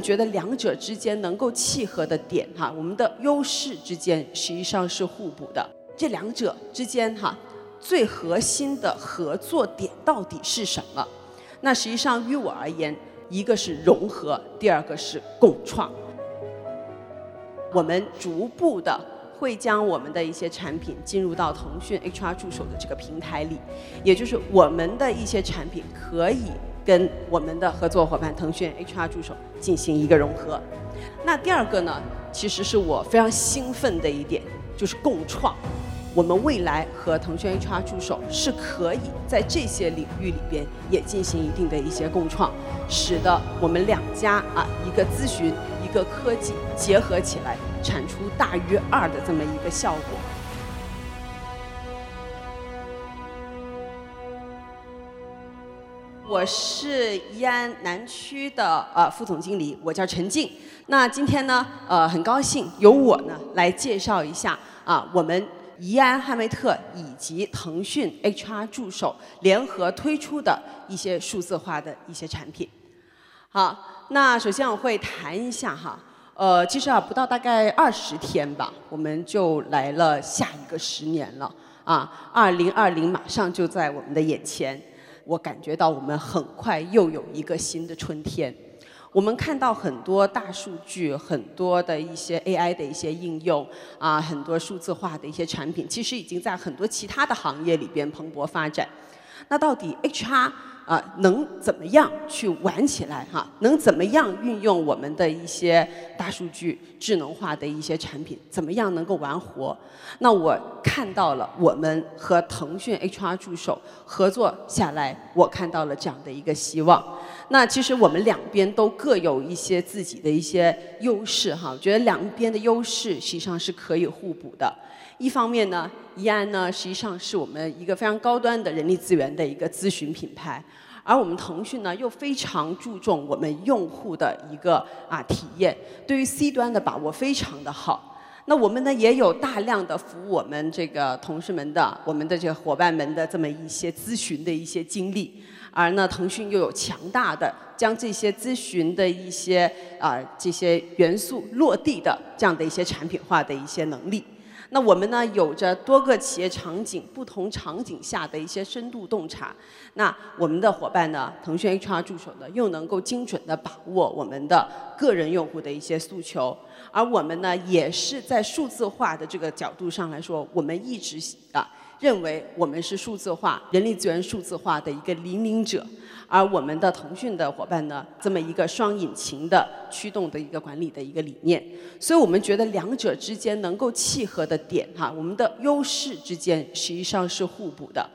觉得两者之间能够契合的点哈，我们的优势之间实际上是互补的。这两者之间哈，最核心的合作点到底是什么？那实际上于我而言，一个是融合，第二个是共创。我们逐步的会将我们的一些产品进入到腾讯 HR 助手的这个平台里，也就是我们的一些产品可以跟我们的合作伙伴腾讯 HR 助手进行一个融合。那第二个呢，其实是我非常兴奋的一点，就是共创。我们未来和腾讯 HR 助手是可以在这些领域里边也进行一定的一些共创，使得我们两家啊一个咨询一个科技结合起来，产出大于二的这么一个效果。我是宜安南区的呃副总经理，我叫陈静。那今天呢，呃很高兴由我呢来介绍一下啊我们。宜安汉威特以及腾讯 HR 助手联合推出的一些数字化的一些产品。好，那首先我会谈一下哈，呃，其实啊不到大概二十天吧，我们就来了下一个十年了啊，二零二零马上就在我们的眼前，我感觉到我们很快又有一个新的春天。我们看到很多大数据，很多的一些 AI 的一些应用啊，很多数字化的一些产品，其实已经在很多其他的行业里边蓬勃发展。那到底 HR？啊，能怎么样去玩起来哈？能怎么样运用我们的一些大数据、智能化的一些产品？怎么样能够玩活？那我看到了，我们和腾讯 HR 助手合作下来，我看到了这样的一个希望。那其实我们两边都各有一些自己的一些优势哈，我觉得两边的优势实际上是可以互补的。一方面呢，怡安呢实际上是我们一个非常高端的人力资源的一个咨询品牌，而我们腾讯呢又非常注重我们用户的一个啊体验，对于 C 端的把握非常的好。那我们呢也有大量的服务我们这个同事们的、我们的这个伙伴们的这么一些咨询的一些经历，而呢腾讯又有强大的将这些咨询的一些啊这些元素落地的这样的一些产品化的一些能力。那我们呢，有着多个企业场景、不同场景下的一些深度洞察。那我们的伙伴呢，腾讯 HR 助手呢，又能够精准的把握我们的个人用户的一些诉求。而我们呢，也是在数字化的这个角度上来说，我们一直啊认为我们是数字化、人力资源数字化的一个领领者。而我们的腾讯的伙伴呢，这么一个双引擎的驱动的一个管理的一个理念，所以我们觉得两者之间能够契合的点哈，我们的优势之间实际上是互补的。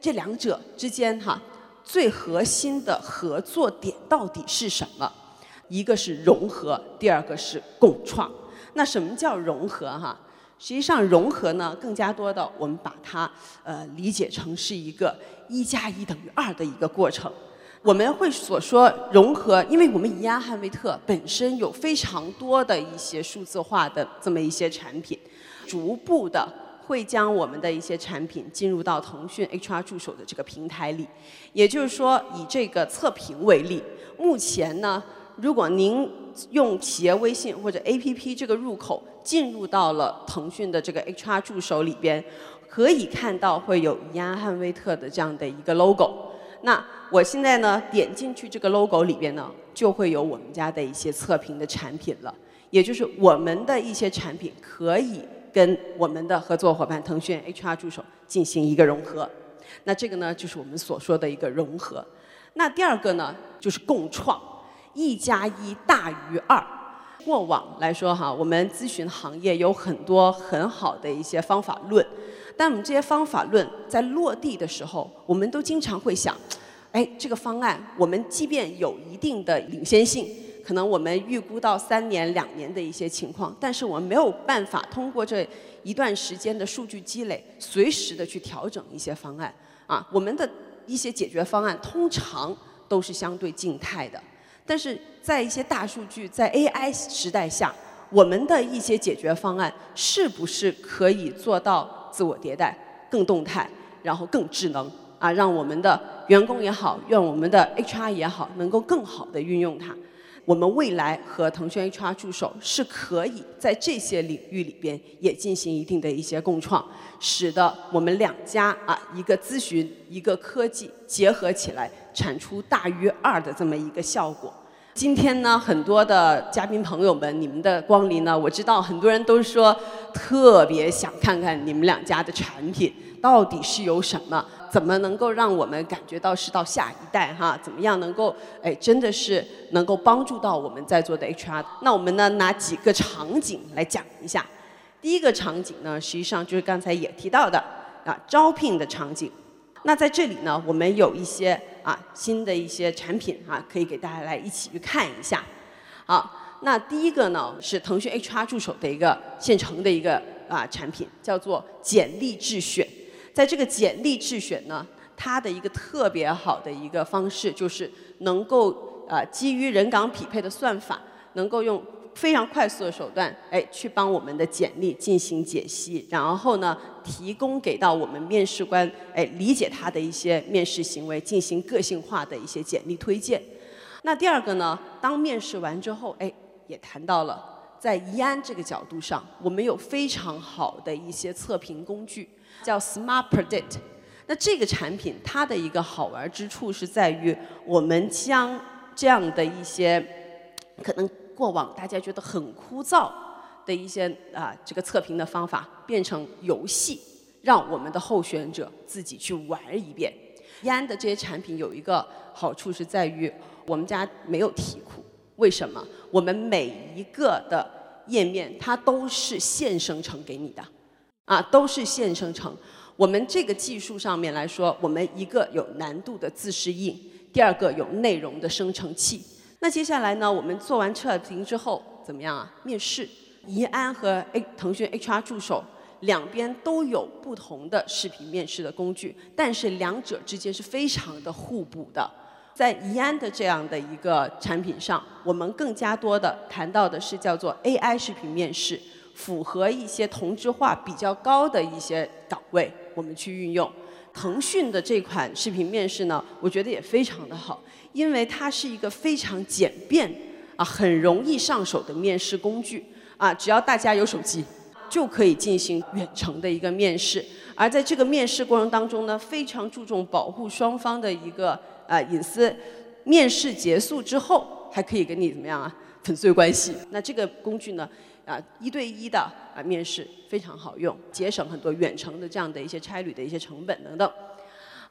这两者之间哈，最核心的合作点到底是什么？一个是融合，第二个是共创。那什么叫融合哈？实际上融合呢，更加多的我们把它呃理解成是一个一加一等于二的一个过程。我们会所说融合，因为我们宜安汉威特本身有非常多的一些数字化的这么一些产品，逐步的会将我们的一些产品进入到腾讯 HR 助手的这个平台里。也就是说，以这个测评为例，目前呢。如果您用企业微信或者 APP 这个入口进入到了腾讯的这个 HR 助手里边，可以看到会有怡安汉威特的这样的一个 logo。那我现在呢点进去这个 logo 里边呢，就会有我们家的一些测评的产品了，也就是我们的一些产品可以跟我们的合作伙伴腾讯 HR 助手进行一个融合。那这个呢就是我们所说的一个融合。那第二个呢就是共创。一加一大于二。过往来说哈，我们咨询行业有很多很好的一些方法论，但我们这些方法论在落地的时候，我们都经常会想，哎，这个方案我们即便有一定的领先性，可能我们预估到三年、两年的一些情况，但是我们没有办法通过这一段时间的数据积累，随时的去调整一些方案啊。我们的一些解决方案通常都是相对静态的。但是在一些大数据、在 AI 时代下，我们的一些解决方案是不是可以做到自我迭代、更动态，然后更智能啊？让我们的员工也好，让我们的 HR 也好，能够更好的运用它。我们未来和腾讯 HR 助手是可以在这些领域里边也进行一定的一些共创，使得我们两家啊一个咨询一个科技结合起来，产出大于二的这么一个效果。今天呢，很多的嘉宾朋友们，你们的光临呢，我知道很多人都说特别想看看你们两家的产品到底是有什么。怎么能够让我们感觉到是到下一代哈？怎么样能够哎，真的是能够帮助到我们在座的 HR？那我们呢拿几个场景来讲一下。第一个场景呢，实际上就是刚才也提到的啊，招聘的场景。那在这里呢，我们有一些啊新的一些产品啊，可以给大家来一起去看一下。好，那第一个呢是腾讯 HR 助手的一个现成的一个啊产品，叫做简历智选。在这个简历智选呢，它的一个特别好的一个方式就是能够啊基于人岗匹配的算法，能够用非常快速的手段，哎，去帮我们的简历进行解析，然后呢，提供给到我们面试官，哎，理解他的一些面试行为，进行个性化的一些简历推荐。那第二个呢，当面试完之后，哎，也谈到了在宜安这个角度上，我们有非常好的一些测评工具。叫 Smart Predict，那这个产品它的一个好玩之处是在于，我们将这样的一些可能过往大家觉得很枯燥的一些啊这个测评的方法变成游戏，让我们的候选者自己去玩一遍。易安的这些产品有一个好处是在于，我们家没有题库，为什么？我们每一个的页面它都是现生成给你的。啊，都是现生成。我们这个技术上面来说，我们一个有难度的自适应，第二个有内容的生成器。那接下来呢，我们做完测评之后怎么样啊？面试，宜安和 A 腾讯 HR 助手两边都有不同的视频面试的工具，但是两者之间是非常的互补的。在宜安的这样的一个产品上，我们更加多的谈到的是叫做 AI 视频面试。符合一些同质化比较高的一些岗位，我们去运用。腾讯的这款视频面试呢，我觉得也非常的好，因为它是一个非常简便啊，很容易上手的面试工具啊，只要大家有手机，就可以进行远程的一个面试。而在这个面试过程当中呢，非常注重保护双方的一个呃隐私。面试结束之后，还可以跟你怎么样啊？粉碎关系。那这个工具呢？啊，一对一的啊面试非常好用，节省很多远程的这样的一些差旅的一些成本等等。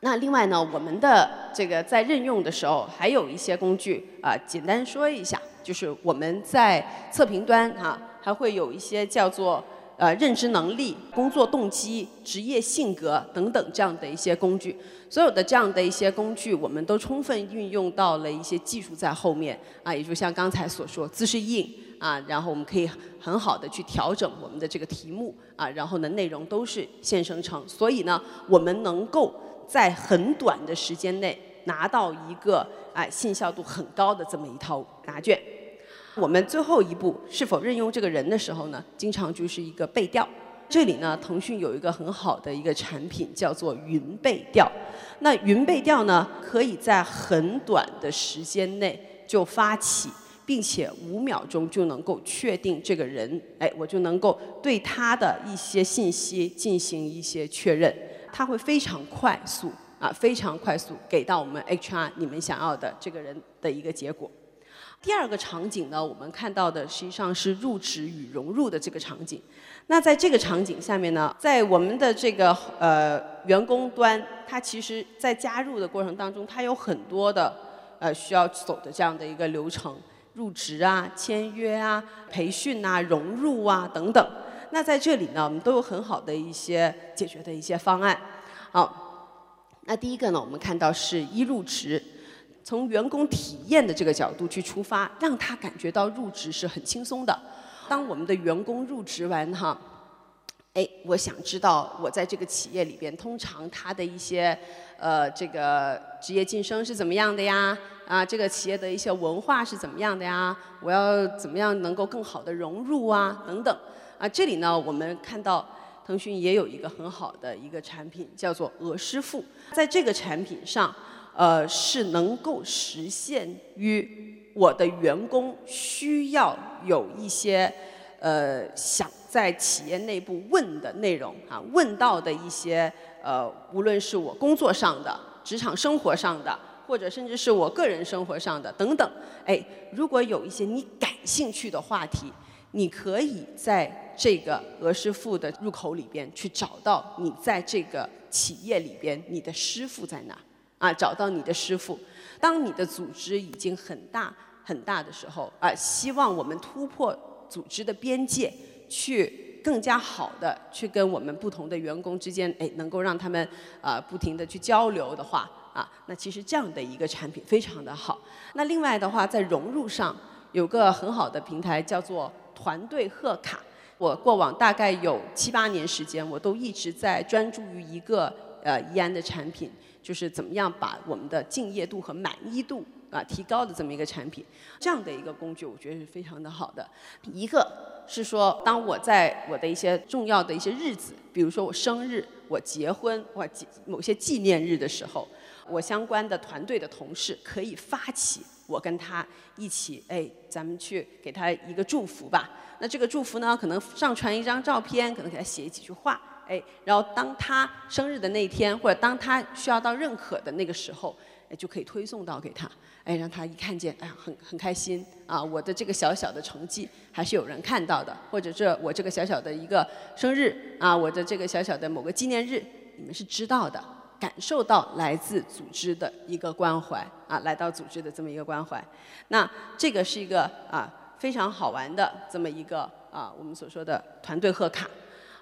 那另外呢，我们的这个在任用的时候还有一些工具啊，简单说一下，就是我们在测评端啊，还会有一些叫做呃认知能力、工作动机、职业性格等等这样的一些工具。所有的这样的一些工具，我们都充分运用到了一些技术在后面啊，也就像刚才所说，姿势硬。啊，然后我们可以很好的去调整我们的这个题目啊，然后呢内容都是现生成，所以呢我们能够在很短的时间内拿到一个哎信效度很高的这么一套答卷。我们最后一步是否任用这个人的时候呢，经常就是一个背调。这里呢，腾讯有一个很好的一个产品叫做云背调。那云背调呢，可以在很短的时间内就发起。并且五秒钟就能够确定这个人，哎，我就能够对他的一些信息进行一些确认，他会非常快速啊，非常快速给到我们 HR 你们想要的这个人的一个结果。第二个场景呢，我们看到的实际上是入职与融入的这个场景。那在这个场景下面呢，在我们的这个呃员工端，他其实在加入的过程当中，他有很多的呃需要走的这样的一个流程。入职啊、签约啊、培训啊、融入啊等等，那在这里呢，我们都有很好的一些解决的一些方案。好，那第一个呢，我们看到是一入职，从员工体验的这个角度去出发，让他感觉到入职是很轻松的。当我们的员工入职完哈。哎，我想知道我在这个企业里边，通常他的一些呃这个职业晋升是怎么样的呀？啊，这个企业的一些文化是怎么样的呀？我要怎么样能够更好的融入啊？等等。啊，这里呢，我们看到腾讯也有一个很好的一个产品，叫做鹅师傅。在这个产品上，呃，是能够实现于我的员工需要有一些呃想在企业内部问的内容啊，问到的一些呃，无论是我工作上的、职场生活上的，或者甚至是我个人生活上的等等，哎，如果有一些你感兴趣的话题。你可以在这个俄师傅的入口里边去找到你在这个企业里边你的师傅在哪啊？找到你的师傅。当你的组织已经很大很大的时候啊，希望我们突破组织的边界，去更加好的去跟我们不同的员工之间，哎，能够让他们啊不停的去交流的话啊，那其实这样的一个产品非常的好。那另外的话，在融入上有个很好的平台叫做。团队贺卡，我过往大概有七八年时间，我都一直在专注于一个呃怡安的产品，就是怎么样把我们的敬业度和满意度啊提高的这么一个产品。这样的一个工具，我觉得是非常的好的。一个是说，当我在我的一些重要的一些日子，比如说我生日、我结婚、我某些纪念日的时候，我相关的团队的同事可以发起。我跟他一起，哎，咱们去给他一个祝福吧。那这个祝福呢，可能上传一张照片，可能给他写几句话，哎，然后当他生日的那天，或者当他需要到认可的那个时候，就可以推送到给他，哎，让他一看见，哎，很很开心啊，我的这个小小的成绩还是有人看到的，或者这我这个小小的一个生日啊，我的这个小小的某个纪念日，你们是知道的。感受到来自组织的一个关怀啊，来到组织的这么一个关怀，那这个是一个啊非常好玩的这么一个啊我们所说的团队贺卡。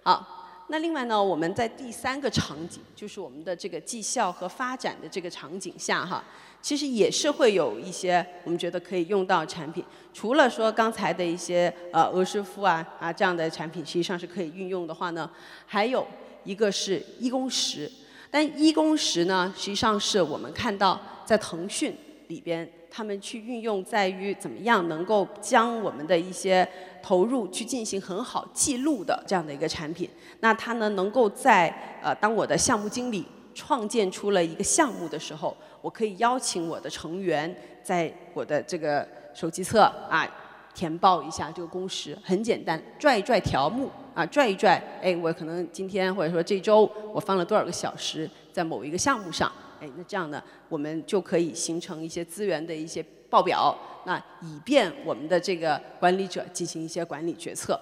好，那另外呢，我们在第三个场景，就是我们的这个绩效和发展的这个场景下哈，其实也是会有一些我们觉得可以用到产品。除了说刚才的一些呃俄师傅啊啊这样的产品，实际上是可以运用的话呢，还有一个是一工时。但一工时呢，实际上是我们看到在腾讯里边，他们去运用在于怎么样能够将我们的一些投入去进行很好记录的这样的一个产品。那它呢，能够在呃，当我的项目经理创建出了一个项目的时候，我可以邀请我的成员在我的这个手机侧啊。填报一下这个工时很简单，拽一拽条目啊，拽一拽，哎，我可能今天或者说这周我放了多少个小时在某一个项目上，哎，那这样呢，我们就可以形成一些资源的一些报表，那以便我们的这个管理者进行一些管理决策，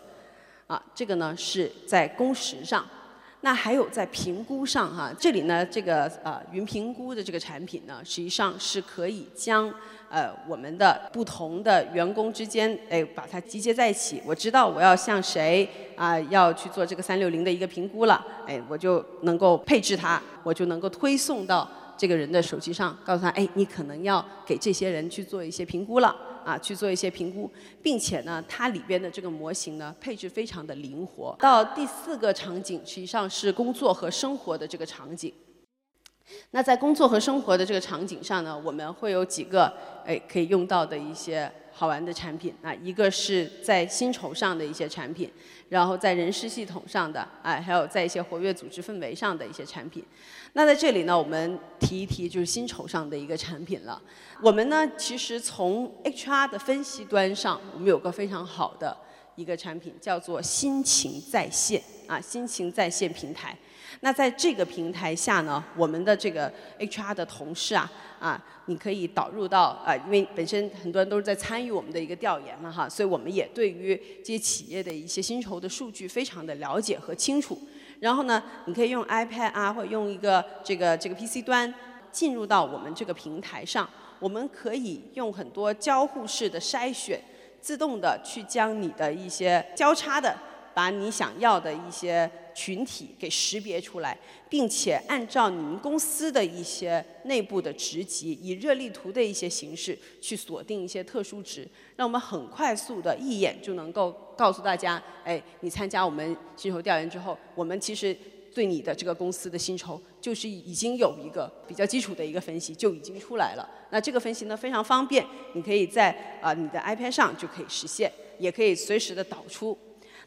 啊，这个呢是在工时上。那还有在评估上哈，这里呢，这个呃云评估的这个产品呢，实际上是可以将呃我们的不同的员工之间，哎，把它集结在一起。我知道我要向谁啊要去做这个三六零的一个评估了，哎，我就能够配置它，我就能够推送到这个人的手机上，告诉他，哎，你可能要给这些人去做一些评估了。啊，去做一些评估，并且呢，它里边的这个模型呢，配置非常的灵活。到第四个场景，实际上是工作和生活的这个场景。那在工作和生活的这个场景上呢，我们会有几个哎可以用到的一些。好玩的产品啊，一个是在薪酬上的一些产品，然后在人事系统上的，哎，还有在一些活跃组织氛围上的一些产品。那在这里呢，我们提一提就是薪酬上的一个产品了。我们呢，其实从 HR 的分析端上，我们有个非常好的一个产品，叫做心情在线啊，心情在线平台。那在这个平台下呢，我们的这个 HR 的同事啊，啊，你可以导入到啊，因为本身很多人都是在参与我们的一个调研嘛哈，所以我们也对于这些企业的一些薪酬的数据非常的了解和清楚。然后呢，你可以用 iPad 啊，或者用一个这个这个 PC 端进入到我们这个平台上，我们可以用很多交互式的筛选，自动的去将你的一些交叉的。把你想要的一些群体给识别出来，并且按照你们公司的一些内部的职级，以热力图的一些形式去锁定一些特殊值，让我们很快速的一眼就能够告诉大家，哎，你参加我们薪酬调研之后，我们其实对你的这个公司的薪酬就是已经有一个比较基础的一个分析就已经出来了。那这个分析呢非常方便，你可以在啊你的 iPad 上就可以实现，也可以随时的导出。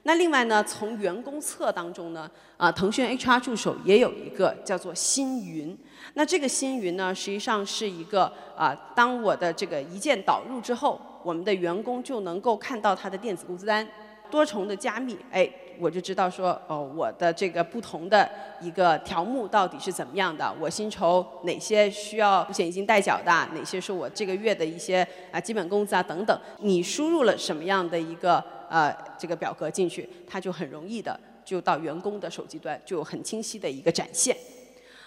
那另外呢，从员工侧当中呢，啊，腾讯 HR 助手也有一个叫做星云。那这个星云呢，实际上是一个啊，当我的这个一键导入之后，我们的员工就能够看到他的电子工资单，多重的加密，哎，我就知道说，哦，我的这个不同的一个条目到底是怎么样的，我薪酬哪些需要五险一金代缴的，哪些是我这个月的一些啊基本工资啊等等，你输入了什么样的一个。呃，这个表格进去，它就很容易的就到员工的手机端，就有很清晰的一个展现。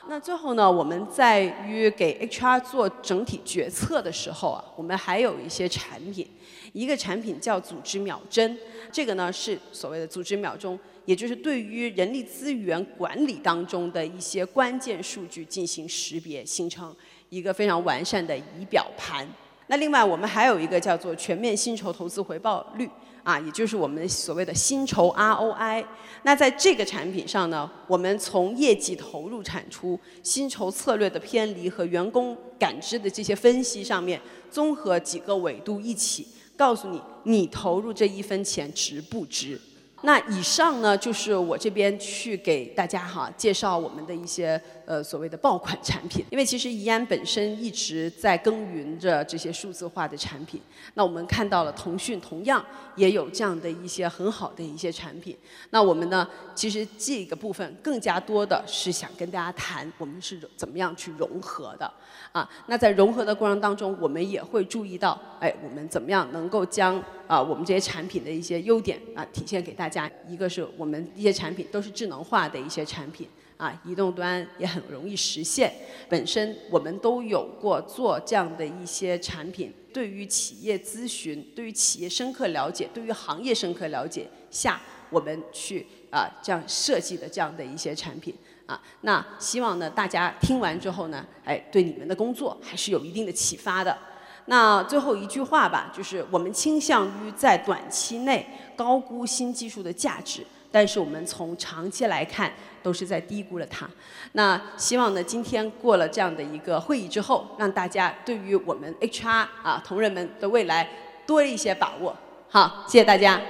那最后呢，我们在于给 HR 做整体决策的时候啊，我们还有一些产品，一个产品叫组织秒针，这个呢是所谓的组织秒钟，也就是对于人力资源管理当中的一些关键数据进行识别，形成一个非常完善的仪表盘。那另外我们还有一个叫做全面薪酬投资回报率。啊，也就是我们所谓的薪酬 ROI。那在这个产品上呢，我们从业绩投入产出、薪酬策略的偏离和员工感知的这些分析上面，综合几个维度一起，告诉你你投入这一分钱值不值。那以上呢，就是我这边去给大家哈介绍我们的一些呃所谓的爆款产品。因为其实怡安本身一直在耕耘着这些数字化的产品。那我们看到了腾讯同样也有这样的一些很好的一些产品。那我们呢，其实这个部分更加多的是想跟大家谈我们是怎么样去融合的啊。那在融合的过程当中，我们也会注意到，哎，我们怎么样能够将啊我们这些产品的一些优点啊体现给大家家。一个是我们一些产品都是智能化的一些产品啊，移动端也很容易实现。本身我们都有过做这样的一些产品，对于企业咨询、对于企业深刻了解、对于行业深刻了解下，我们去啊这样设计的这样的一些产品啊。那希望呢大家听完之后呢，哎，对你们的工作还是有一定的启发的。那最后一句话吧，就是我们倾向于在短期内高估新技术的价值，但是我们从长期来看都是在低估了它。那希望呢，今天过了这样的一个会议之后，让大家对于我们 HR 啊同仁们的未来多一些把握。好，谢谢大家。